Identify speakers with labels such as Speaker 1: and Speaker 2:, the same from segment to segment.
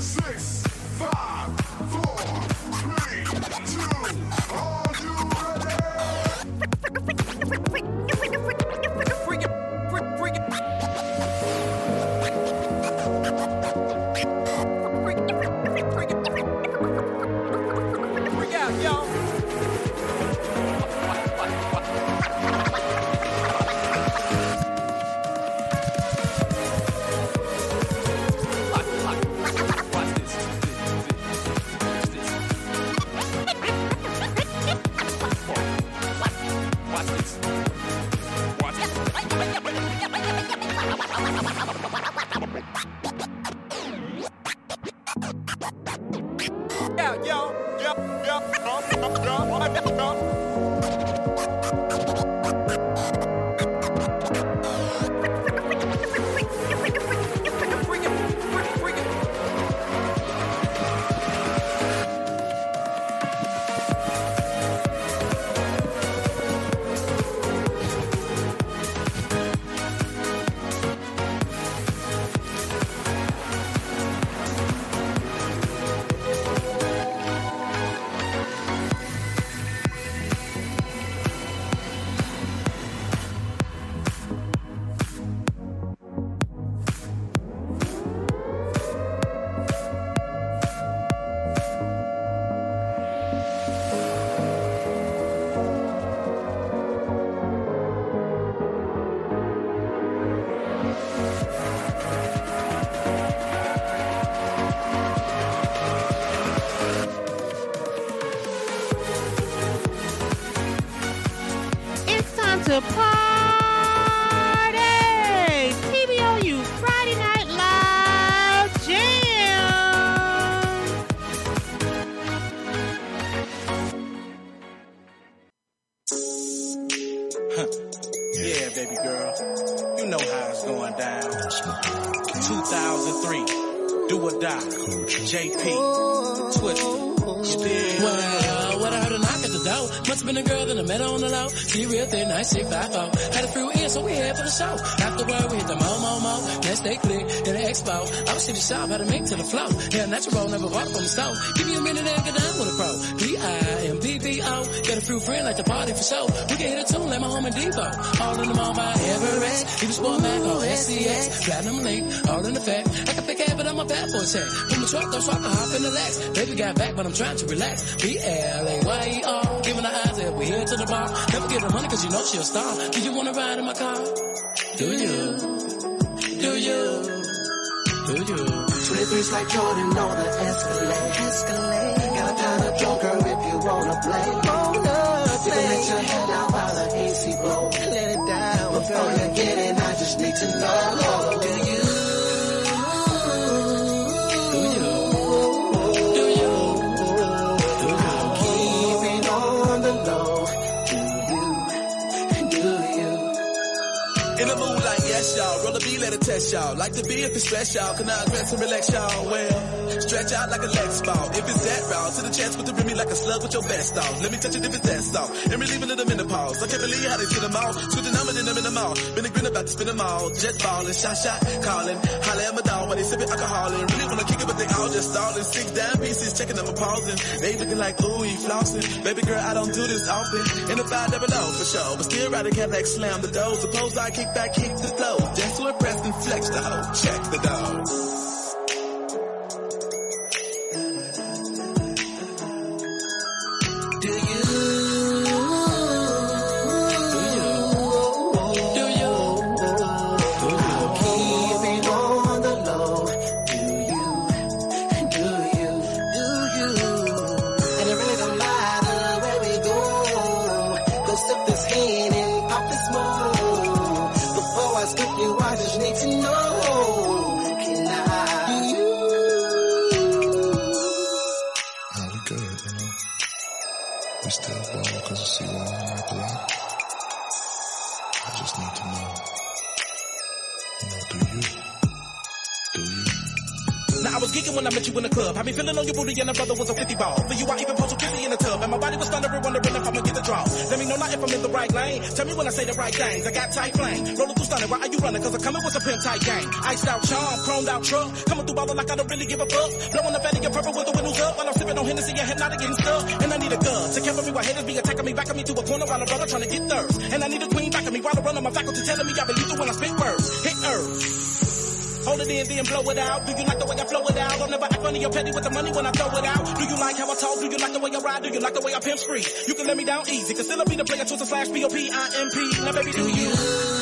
Speaker 1: six,
Speaker 2: to party!
Speaker 3: Five, four. Uh, had a few in, so we here for the show. Afterward, we hit the mo, mo, mo. Next day click, in the expo. I was in the shop, had a mink to the flow. Yeah, natural, roll, never bought from the stove. Give me a minute and get down with a pro. D-I-M-P-P-O. Get a few friends like the party for show. We can hit a tune like my home in Depot. All in the mall by Everest. Even Sport Mac or SCX. Platinum Link, all in the fact. I can pick it, but I'm a bad boy check. From the truck, though, so I hop in the Lex. Baby got back, but I'm trying to relax. B-L-A-Y-E-R. We here to the bar. Never get her money cause you know she a star. Do you wanna ride in my car? Do you? Do you? Do you?
Speaker 4: 23's like Jordan on the Escalade. Escalade. Got a kind of joker if you wanna play. Wanna play. you can let your head out while the AC blow. Let it down. Before you get in, I just need to know. Do you?
Speaker 5: Y'all. Like to be if it's stress y'all. Can I aggress and relax y'all? Well, stretch out like a Lex ball. If it's that round, to the chance with the me like a slug with your best off. Let me touch it if it's that soft. And relieving of the menopause. I can't believe how they spin them all. Switch the number, them in the mouth. Been a grin about to spin them all. Jet ballin', shot, shot, callin'. Holla at my dog while they sippin' alcohol and really wanna kick it, but they all just stallin'. Six down pieces, checking them, pausing. They looking like, ooh, he flossing. Baby girl, I don't do this often. In the five never know for sure. But still ride a Cadillac, slam the door. Suppose I kick back, kick the flow. Just to impress and flex the hoe. Check the dog.
Speaker 6: Had me feeling on your booty and the brother was a 50 ball. For you, I even posted 50 in the tub. And my body was thundering, wondering if I'ma get the draw. Let me know not if I'm in the right lane. Tell me when I say the right things. I got tight flame. Rolling through stunning, why are you running? Cause I'm coming with a pimp tight gang. Iced out charm, chromed out truck. Coming through ballin' like I don't really give a fuck. Blowing the fatty and purple with the windows up. While I'm sipping on Hennessy and Hpnotiq getting stuck. And I need a gun to cover me while haters be attacking me. Backing me to a corner while a brother trying to get thirst. And I need a queen backing me while I run on my faculty telling me I believe it when I spit words. Hit earth. Hold it in, then blow it out. Do you like the way I flow it out? Don't never act funny or petty with the money when I throw it out. Do you like how I talk? Do you like the way I ride? Do you like the way I pimp spree? You can let me down easy. Cause still I be the player twister slash P-O-P-I-M-P. Now baby, do you?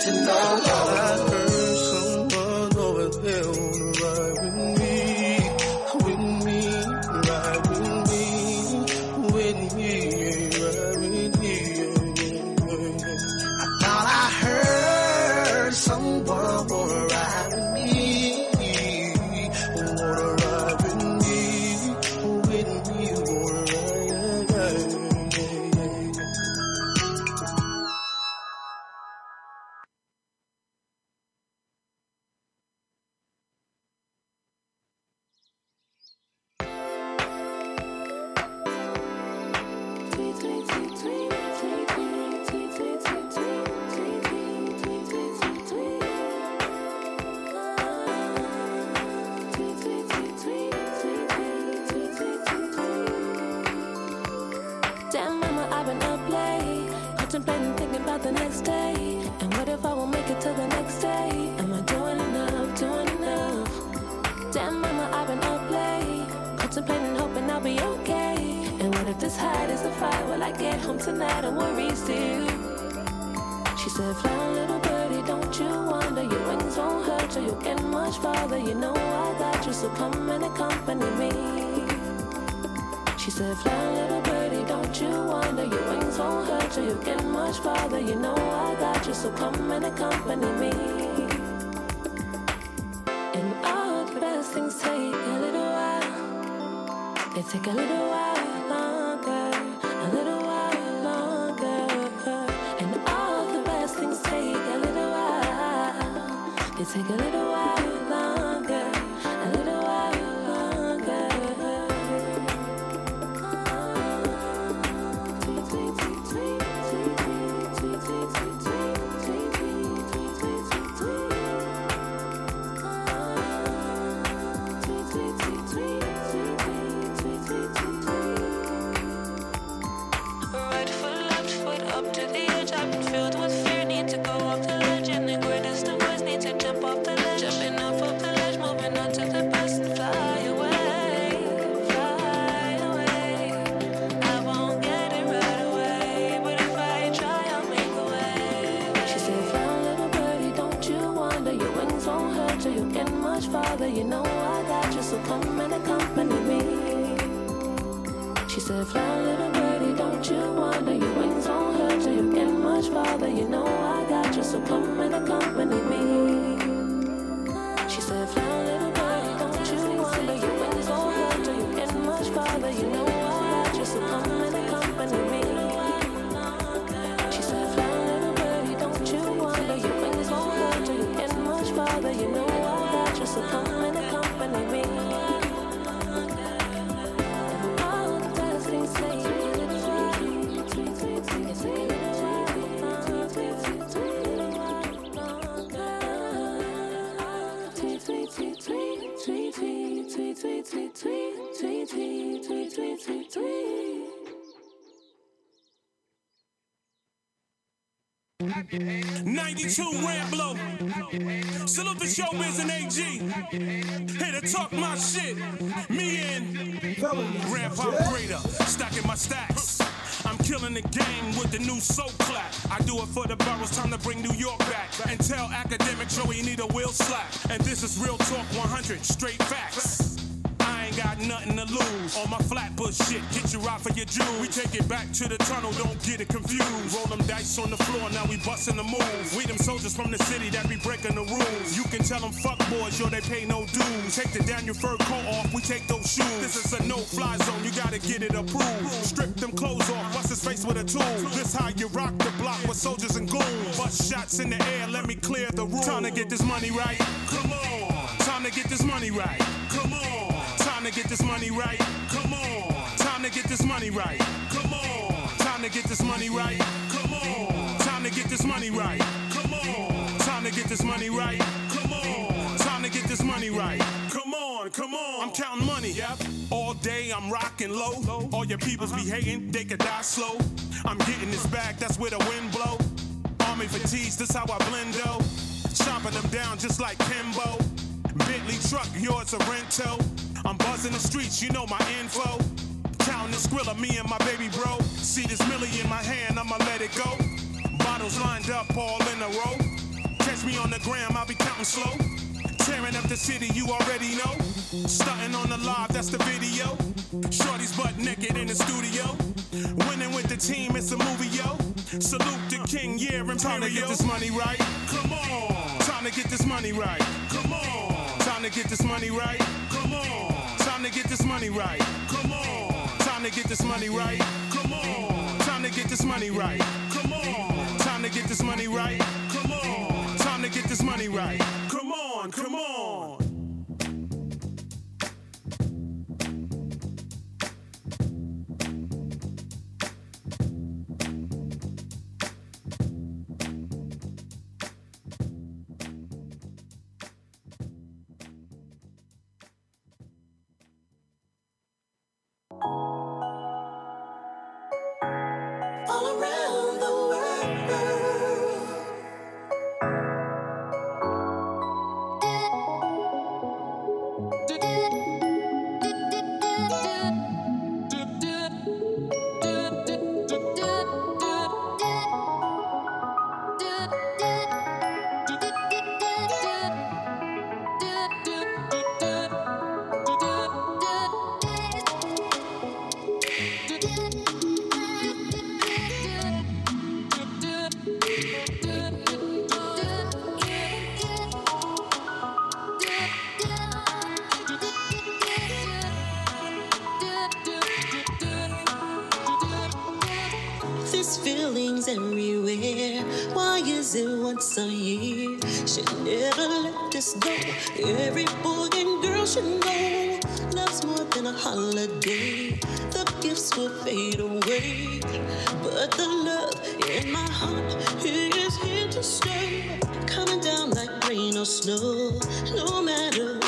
Speaker 4: To know.
Speaker 7: Get home tonight? I'm worried still. She said, Fly, little birdie, don't you wonder? Your wings won't hurt you, you'll get much farther. You know I got you, so come and accompany me. She said, Fly, little birdie, don't you wonder? Your wings won't hurt you, you'll get much farther. You know I got you, so come and accompany me. And all the best things take a little while. They take a little while
Speaker 8: 92 Ramblo. Salute the showbiz and AG. Here to talk my shit. Me and Grandpa Greater. Stacking my stacks. I'm killing the game with the new soul clap. I do it for the boroughs, time to bring New York back. And tell academic Joey need a will slap. And this is Real Talk 100, straight facts. Nothing to lose. On my flatbush shit, get you out for your jewels. We take it back to the tunnel, don't get it confused. Roll them dice on the floor, now we bustin' the move. We them soldiers from the city that be breaking the rules. You can tell them fuck boys, yo, they pay no dues. Take the Daniel fur coat off, we take those shoes. This is a no-fly zone, you gotta get it approved. Strip them clothes off, bust his face with a tool. This how you rock the block with soldiers and goons. Bust shots in the air, let me clear the room. Time to get this money right. Come on. Time to get this money right. Come on. To get this money right. Come on. Time to get this money right. Come on. Time to get this money right. Come on. Time to get this money right. Come on. Time to get this money right. Come on. Time to get this money right. Come on, come on. I'm counting money. Yep. All day I'm rocking low. All your peoples uh-huh. be hating, they could die slow. I'm getting this back, that's where the wind blow. Army fatigues, this how I blend though. Chopping them down just like Kimbo. Bentley truck, yours a rento. I'm buzzing the streets, you know my info. Counting the skrilla, me and my baby bro. See this millie in my hand, I'ma let it go. Bottles lined up all in a row. Catch me on the gram, I'll be counting slow. Tearing up the city, you already know. Stunting on the live, that's the video. Shorty's butt naked in the studio. Winning with the team, it's a movie, yo. Salute the king, yeah, Imperial. Time to get this money right. Come on. Time to get this money right. Come on. Time to get this money right. Come on. Time to get this money right. Come on. Time to get this money right. Come on. Time to get this money right. Come on. Time to get this money right. Come on. Time to get this money right. Come on, come on.
Speaker 9: Every boy and girl should know. Love's more than a holiday. The gifts will fade away. But the love in my heart is here to stay. Coming down like rain or snow. No matter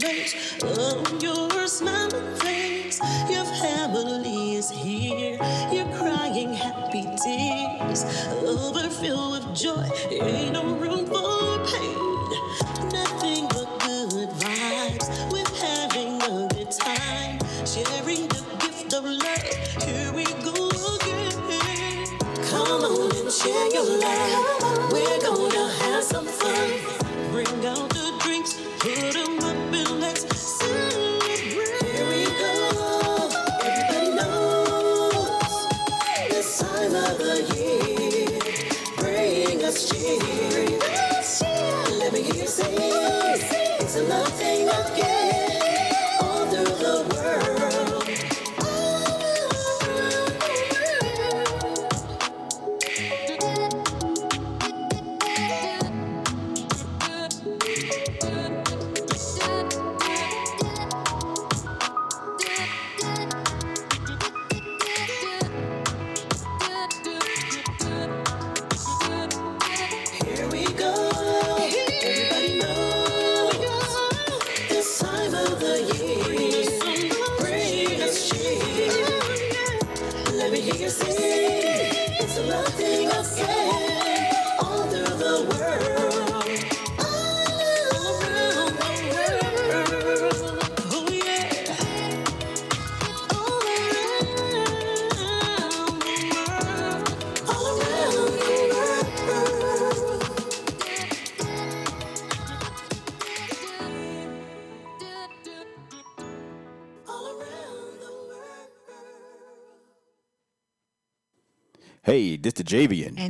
Speaker 2: Hello.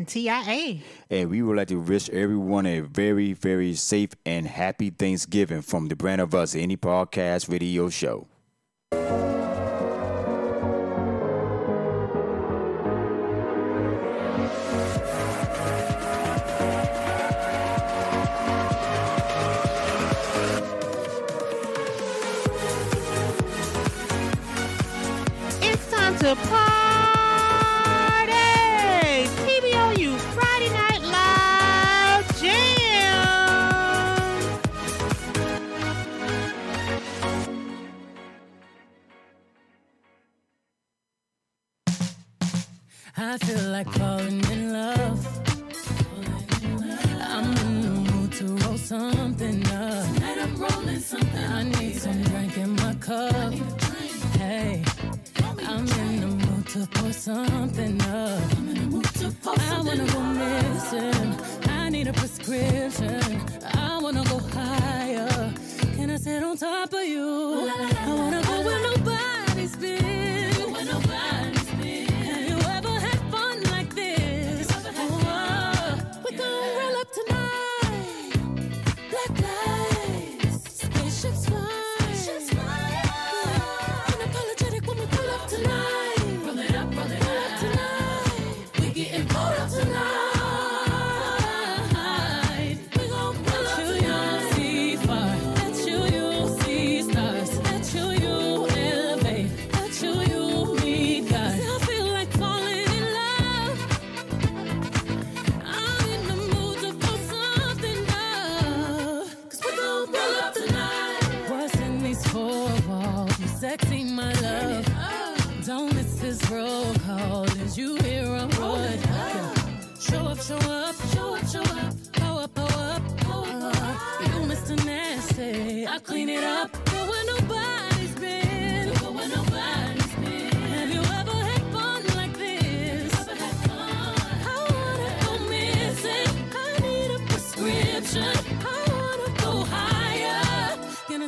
Speaker 2: TIA.
Speaker 10: And we would like to wish everyone a very, very safe and happy Thanksgiving from the brand of us, any podcast, radio show.
Speaker 2: It's time to
Speaker 11: pop.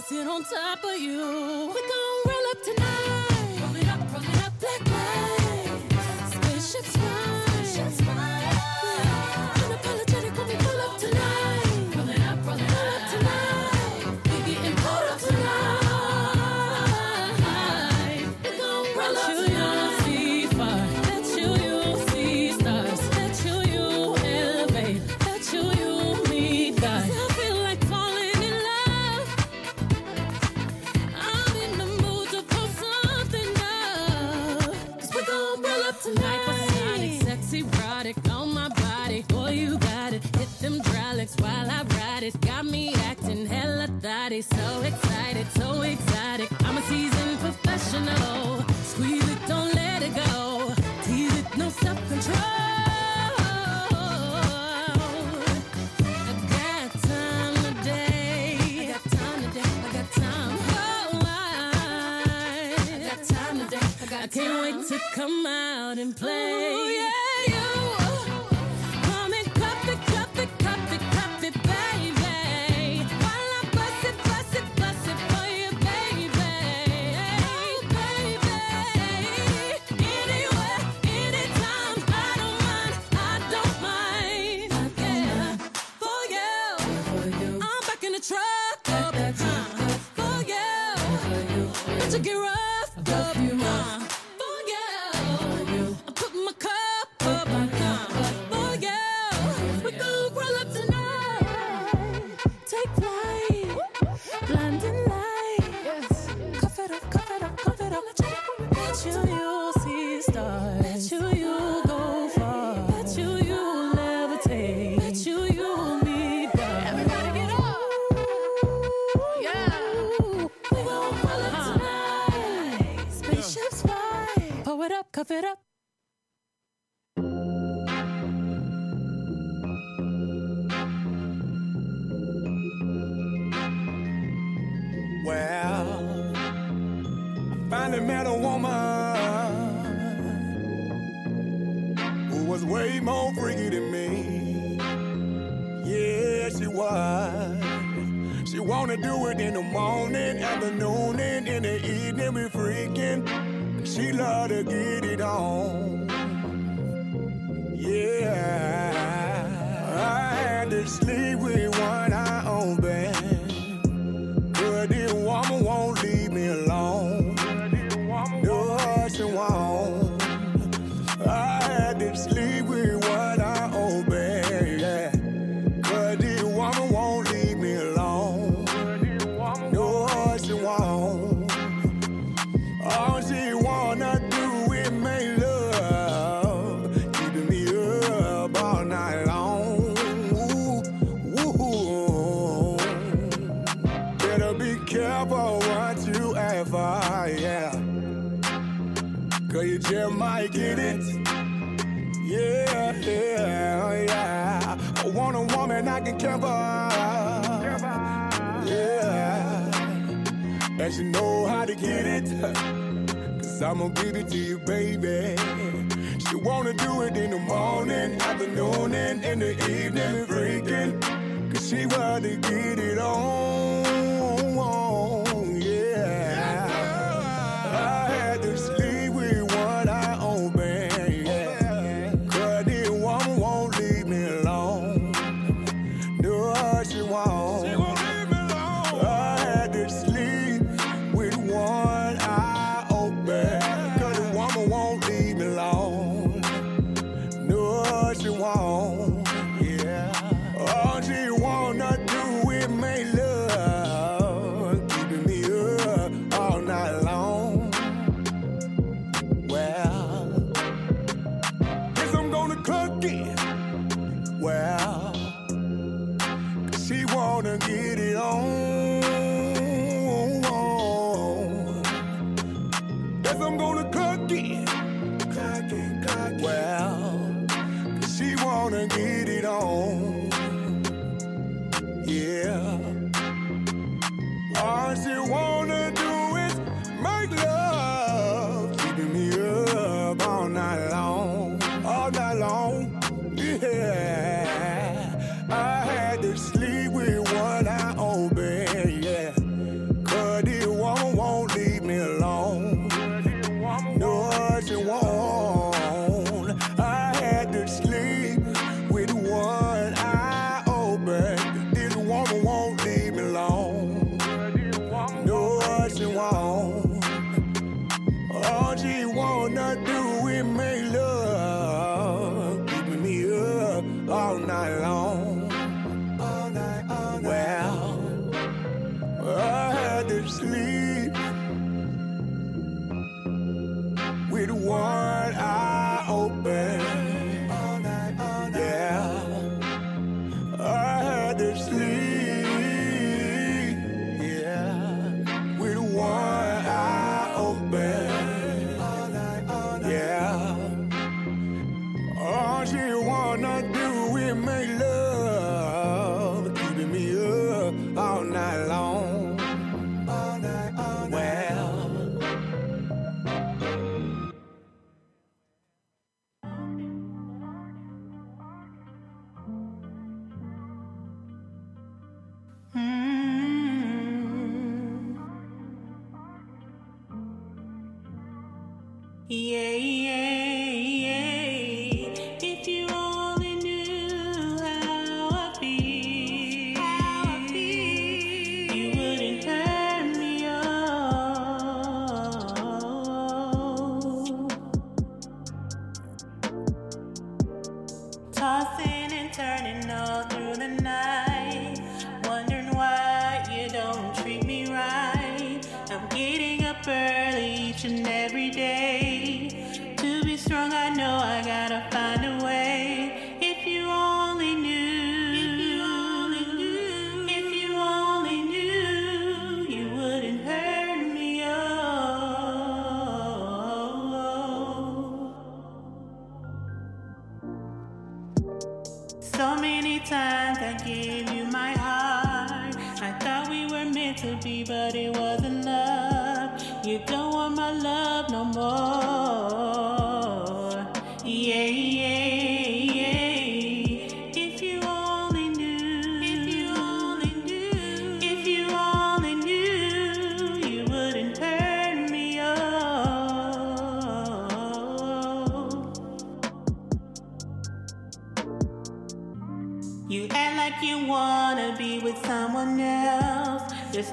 Speaker 11: gonna sit on top of you. We gon' roll up tonight. Roll it up, roll it up, black lights. Spaceships fly. so exotic. I'm a seasoned professional. Squeeze it, don't let it go. Tease it, no self control. I can't wait to come out and play. to get rough, above you. It up.
Speaker 12: Well, I finally met a woman who was way more freaky than me. Yeah, she was. She wanna do it in the morning, afternoon, and in the evening. We freaking. She loved to get on. Yeah, I had to sleep with. Jeremiah, yeah. Girl, you Jeremiah, get it? Yeah, yeah, yeah. I want a woman I can care for. Yeah. And she know how to get it. Cause I'ma give it to you, baby. She wanna do it in the morning, afternoon, and in the evening, freaking. Cause she wanna get it on.
Speaker 2: every day. To be strong, I know I gotta find.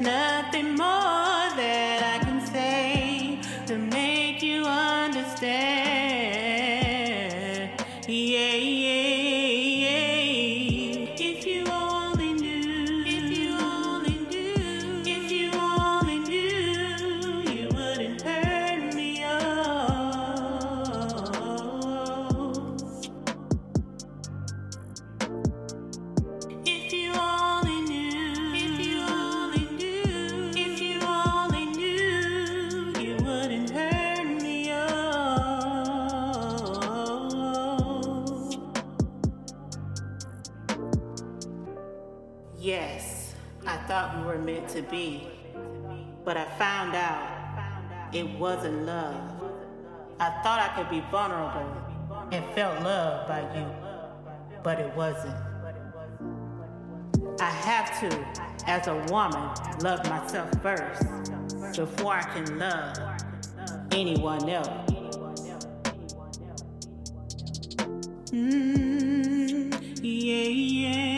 Speaker 2: nothing it wasn't love. I thought I could be vulnerable and felt loved by you, but it wasn't. I have to, as a woman, love myself first before I can love anyone else. Mm, yeah,
Speaker 13: yeah.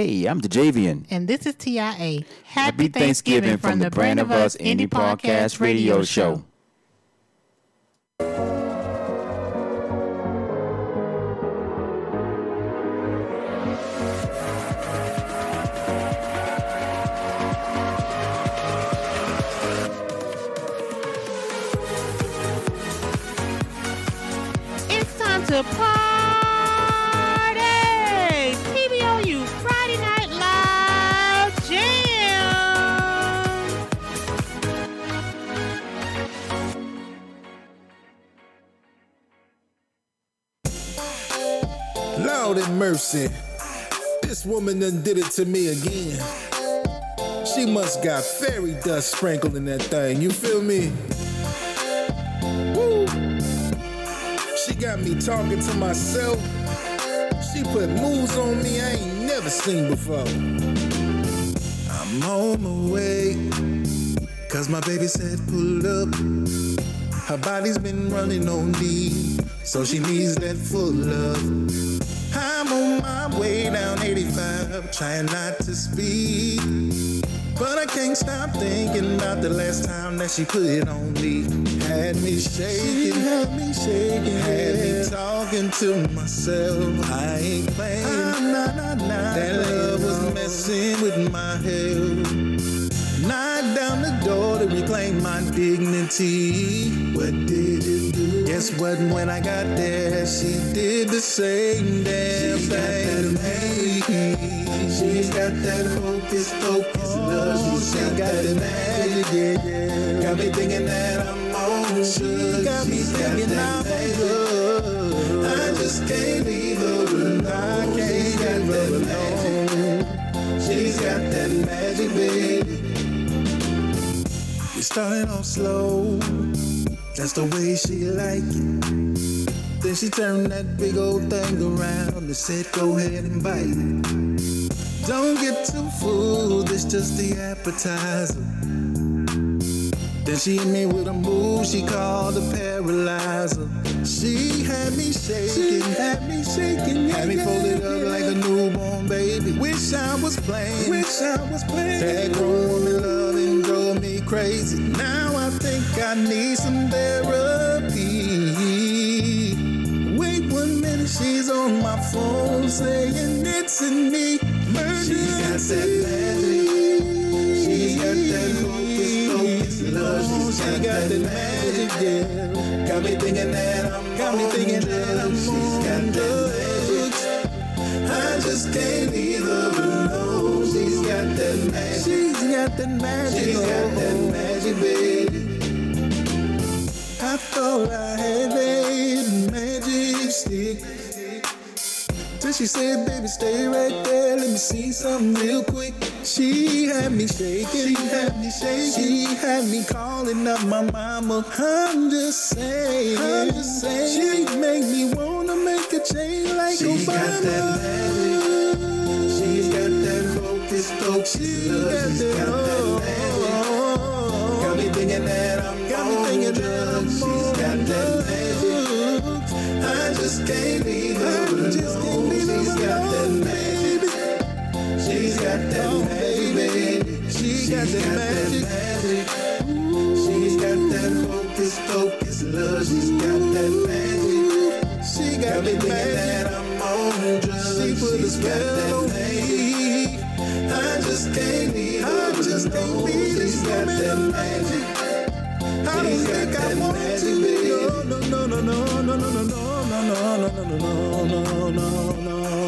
Speaker 10: Hey, I'm the Djayvoyn.
Speaker 2: And this is TIA.
Speaker 10: Happy Thanksgiving from the Brand of Us Indie Podcast Radio Show.
Speaker 2: It's time to party!
Speaker 14: This woman done did it to me again. She must got fairy dust sprinkled in that thing. You feel me? Woo! She got me talking to myself. She put moves on me I ain't never seen before. I'm on my way. Cause my baby said pull up. Her body's been running on D, so she needs that full love. I'm on my way down 85, trying not to speed. But I can't stop thinking about the last time that she put it on me. Had me shaking, had me shaking, had me talking to myself. I ain't playing. that love was messing with my health. Door to reclaim my dignity. What did you do? Guess what? When I got there, she did the same damn she thing. Got that She's got that hocus pocus love. She got that oh, magic, yeah, yeah. Got me thinking that I'm on She got me thinking I'm good. I just can't leave her alone. I can't leave her alone. She's got that magic, baby. We started off slow, that's the way she like it. Then she turned that big old thing around and said, Go ahead and bite it. Don't get too full, it's just the appetizer. Then she hit me with a move she called a paralyzer. She had me shaking, she had me shaking, had me folded up like a newborn baby. Wish I was playing, wish I was playing. That grown woman loving me crazy. Now I think I need some therapy. Wait one minute, she's on my phone saying it's in me. She got that magic. She got that hocus pocus love. She got that magic, yeah. Got me thinking that I'm got me thinking that I'm She's got that magic. I just can't leave her alone. She's got that magic. She's got that magic. She's got that magic, baby. I thought I had that magic stick. Till she said, baby, stay right there. Let me see something real quick. She had me shaking. She had me shaking. She had me calling up my mama. I'm just saying. I'm just saying. She make me wanna make a change like She's Obama. got that magic this dope. She loves me, got that magic. Got me thinking that I'm got me thinking drugs. She's got that magic. I just can't leave her alone. She's got that magic. She's got that oh, magic. She's
Speaker 15: got that magic.
Speaker 16: She's got that magic. She's focus, focus, love. She's got that magic.
Speaker 15: She got,
Speaker 16: got
Speaker 15: me
Speaker 16: thinking that I'm on drugs.
Speaker 15: She put a spell on me
Speaker 16: just can't leave.
Speaker 15: I just can't leave this woman
Speaker 16: magic.
Speaker 15: I don't think I want to
Speaker 16: be.
Speaker 15: No, no, no, no, no, no, no, no, no, no, no, no, no, no, no.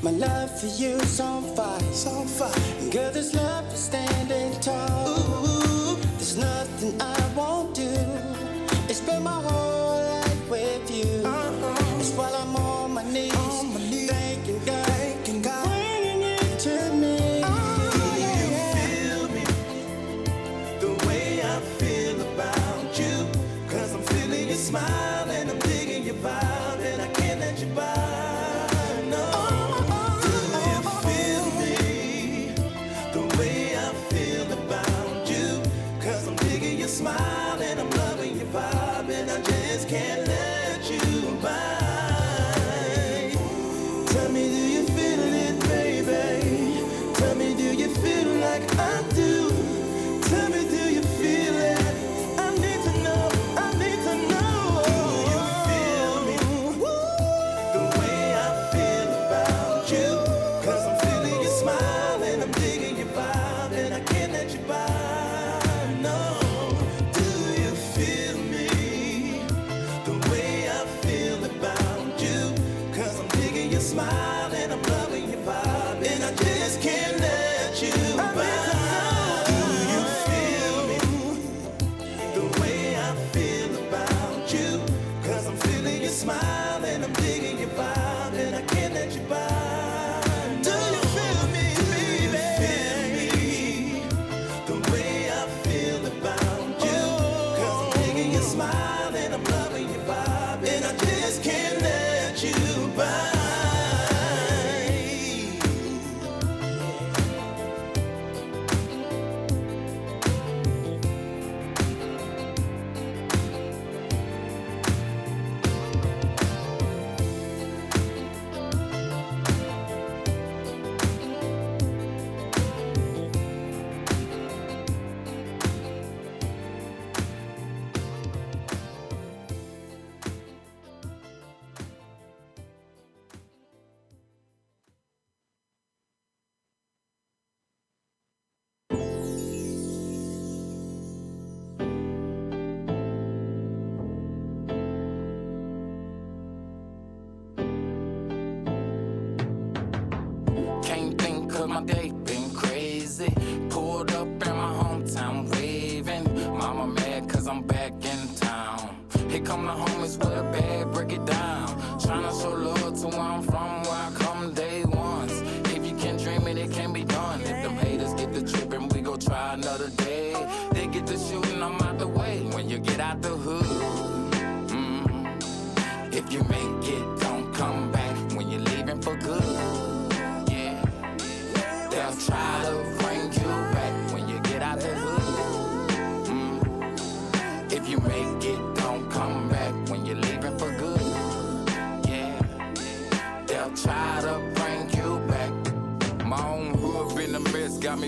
Speaker 17: My love for you's on fire. It's on fire. Girl, this love is standing tall. Ooh. There's nothing
Speaker 16: smile.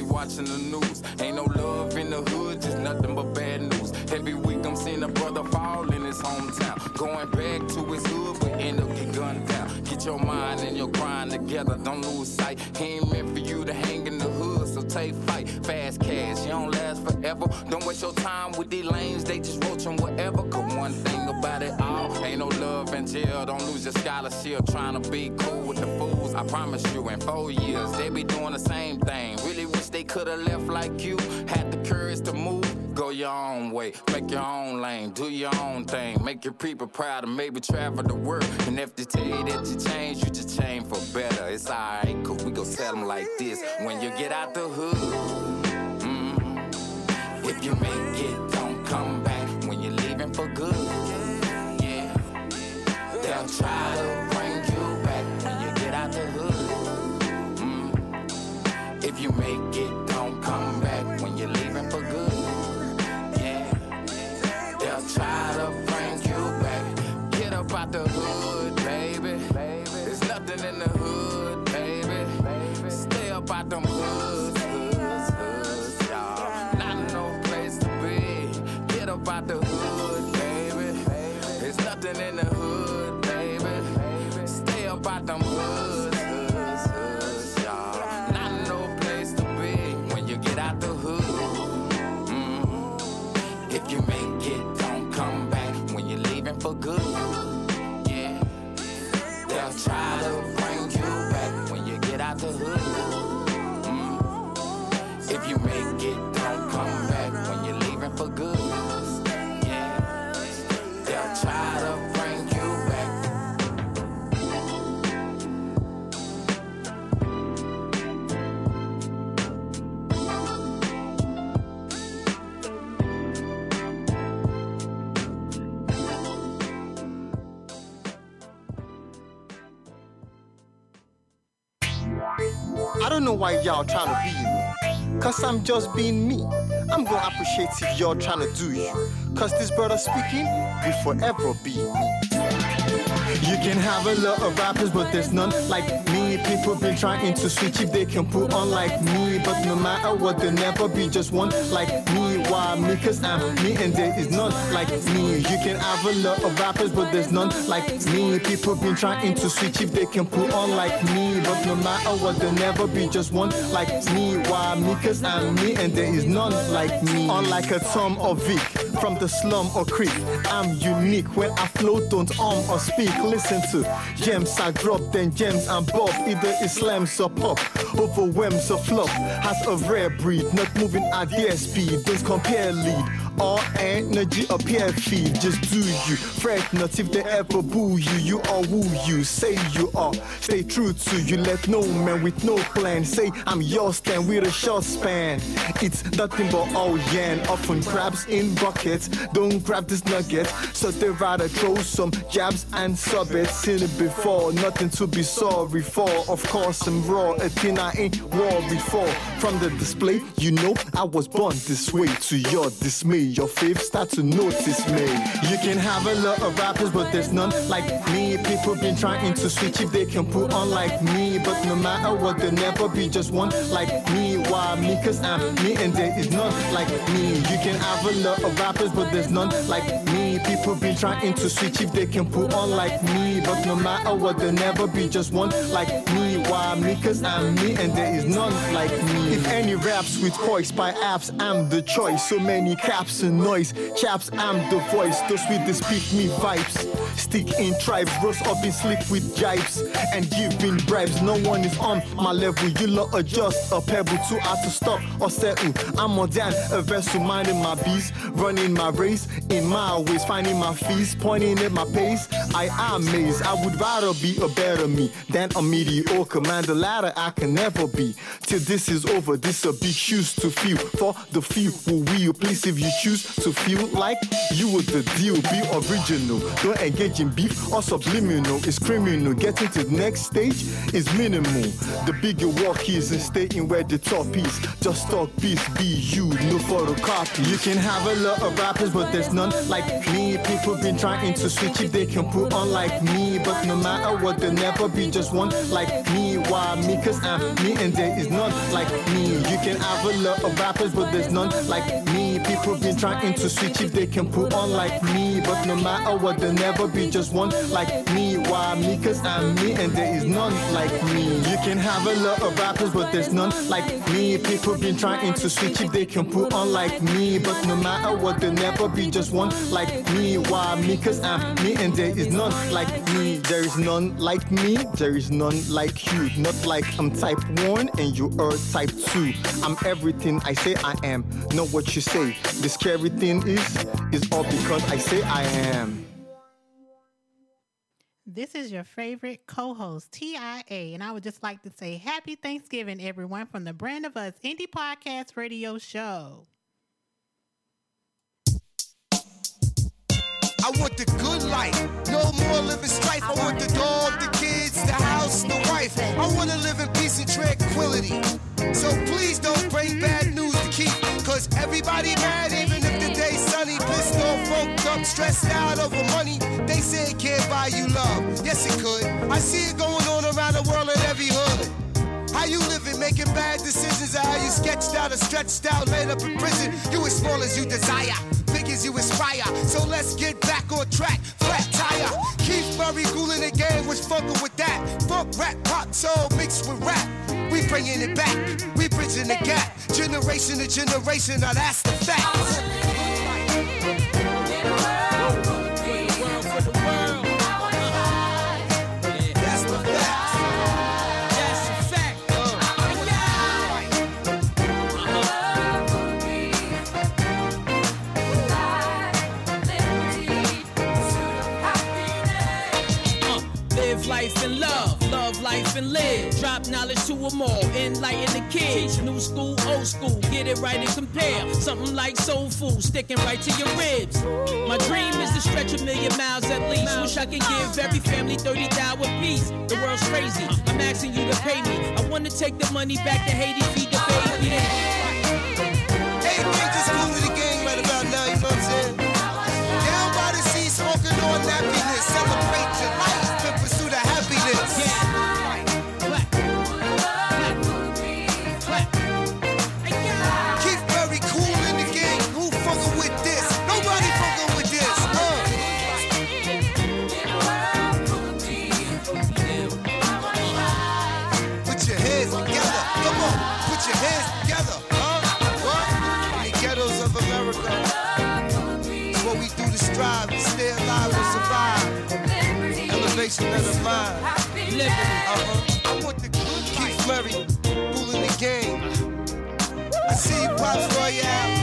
Speaker 16: Watching the news. Ain't no love in the hood, just nothing but bad news. Every week I'm seeing a brother fall in his hometown. Going back to his hood, but end up get gunned down. Get your mind and your grind together, don't lose sight. He ain't meant for you to hang in the hood, so take fight. Fast cash, you don't last forever. Don't waste your time with these lanes, they just roaching whatever. Cause one thing about it all, ain't no love in jail. Don't lose your scholarship trying to be cool with the fools. I promise you, in four years, they be doing the same thing. Really could've left like you. Had the courage to move. Go your own way, make your own lane, do your own thing, make your people proud and maybe travel the world. And if they tell you that you change, you just change for better. It's alright, cause we gon' tell them like this. When you get out the hood, mm, if you make it, don't come back when you're leaving for good. Yeah, they'll try to
Speaker 18: why trying to be me. Cause I'm just being me. I'm gonna appreciate if y'all trying to do you. Cause this brother speaking will forever be me. You can have a lot of rappers, but there's none like me. People been trying to switch if they can put on like me. But no matter what, there'll never be just one like me. Why me? Cause I'm me and there is none like me. You can have a lot of rappers, but there's none like me. People been trying to switch if they can put on like me. But no matter what, there'll never be just one like me. Why me? Cause I'm me and there is none like me. Unlike a Tom or Vic from the slum or creek, I'm unique. When I flow, don't arm or speak. Listen to gems I drop, then gems and bob. Either it slams or pop, overwhelms or flop. Has a rare breed, not moving at their speed. Don't compare lead. All energy appear feed, just do you. Fret not if they ever boo you, you are who you say you are. Stay true to you, let no man with no plan say I'm yours, stand with a short span. It's nothing but all yan, often crabs in buckets. Don't grab this nugget, so they rather throw some jabs and sub it. Seen it before, nothing to be sorry for. Of course, I'm raw, a thing I ain't worried for. From the display, you know I was born this way. To your dismay, your fave start to notice me. You can have a lot of rappers, but there's none like me. People been trying to switch if they can put on like me. But no matter what, there'll never be just one like me. Why me? Cause I'm me and there is none like me. You can have a lot of rappers, but there's none like me. People been trying to switch if they can put on like me. But no matter what, there'll never be just one like me. Why me? Cause I'm me and there is none like me. If any raps with voice by apps, I'm the choice. So many caps and noise. Chaps, I'm the voice. Those with the speak me vibes. Stick in tribes, roast up in sleep with jibes. And giving bribes. No one is on my level. You lot adjust a pebble too hard to stop or settle. I'm more than a vessel, minding my beast, running my race in my ways, finding my feast, pointing at my pace. I am amazed. I would rather be a better me than a mediocre man. The latter I can never be. Till this is over, this a big shoes to fill for the few who will. Please, if you choose to feel like you were the deal, be original. Don't engage in beef or subliminal. It's criminal. Getting to the next stage is minimal. The bigger walk is in staying where the top is. Just talk peace, be you, no photocopy. You can have a lot of rappers, but there's none like me. People been trying to switch if they can put on like me. But no matter what, there'll never be just one like me. Why me? Cause I'm me and there is none like me. You can have a lot of rappers, but there's none like me. People been trying to switch if they can put on like me. But no matter what, there'll never be just one like me. Why me? Cause I'm me and there is none like me. You can have a lot of rappers, but there's none like me. People been trying to switch if they can put on like me. But no matter what, there'll never be just one like me. Why me? Cause I'm me and there is none like me. There is none like me. There is none like you. Not like I'm type 1 and you are type 2. I'm everything I say I am, not what you say. The scary thing is, is all because I say I am.
Speaker 2: This is your favorite co host, TIA, and I would just like to say happy Thanksgiving, everyone, from the Brand of Us Indie Podcast Radio Show.
Speaker 19: I want the good life. No more living strife. I want the dog, the kids, the house, the wife. I want to live in peace and tranquility. So please don't bring bad news to keep. Cause everybody mad, even sunny. Pissed off, funked up, stressed out over money. They say it can't buy you love. Yes, it could. I see it going on around the world in every hood. How you living, making bad decisions? How you sketched out or stretched out, laid up in prison? You as small as you desire, big as you aspire. So let's get back on track, flat tire. Keith Murray, in the game, was fucking with that. Funk, rap, pop, soul mixed with rap. We bringing it back, we bridging the gap. Generation to generation, now that's the fact.
Speaker 20: Life and live. Drop knowledge to them all, enlighten the kids. New school, old school, get it right and compare. Something like soul food, sticking right to your ribs. My dream is to stretch a million miles at least. Wish I could give every family 30 thou a piece. The world's crazy, I'm asking you to pay me. I wanna take the money back to Haiti, feed the baby.
Speaker 19: Yeah,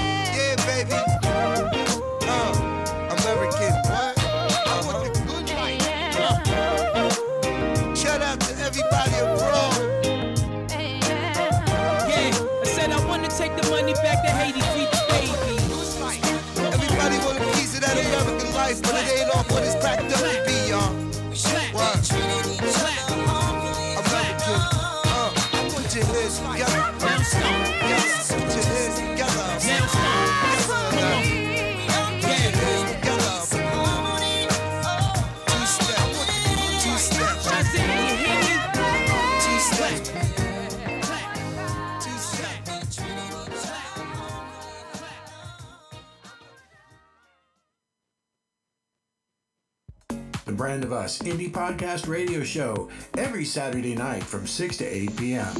Speaker 19: The
Speaker 21: Brand of Us Indie Podcast Radio Show every Saturday night from 6 to 8 p.m.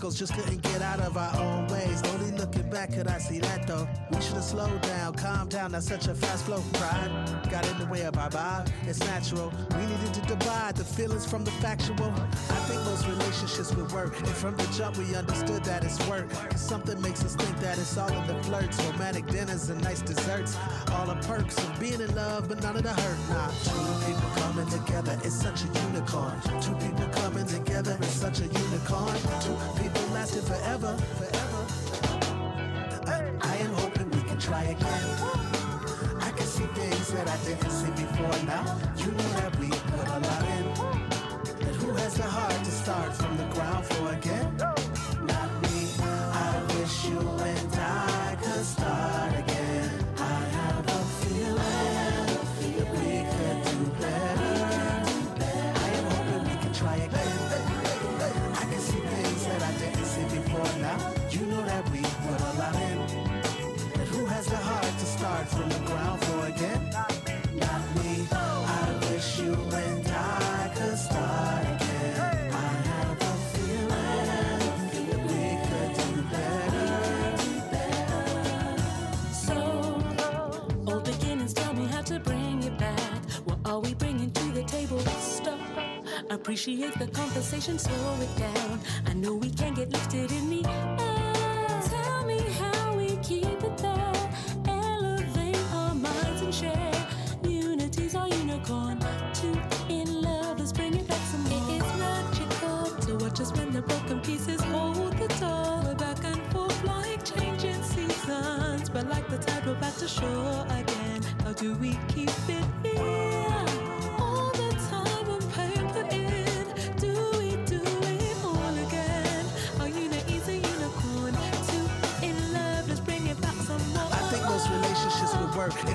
Speaker 22: just couldn't get out of our own ways. Only looking back could I see that though. We should have slowed down, calmed down, not such a fast flow. Pride got in the way of our vibe, it's natural. We needed to divide the feelings from the factual. I think those relationships would work. And from the jump, we understood that it's work. Cause something makes us think that it's all in the flirts, romantic dinners, and nice desserts. All the perks of being in love, but none of the hurt. Nah, two people coming together is such a unicorn. Two people coming together is such a unicorn. Two people lasting forever, forever. I, am hoping we can try again. I can see things that I didn't see before now. You know that we put a lot so hard to start from the ground floor again.
Speaker 7: Appreciate the conversation, slow it down. I know we can't get lifted in the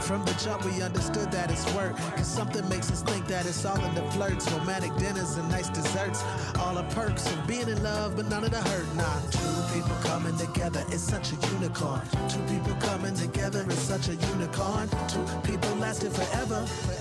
Speaker 22: From the jump, we understood that it's work. Cause something makes us think that it's all in the flirts, romantic dinners and nice desserts. All the perks of being in love, but none of the hurt, nah. Two people coming together is such a unicorn. Two people coming together is such a unicorn. Two people lasting forever. forever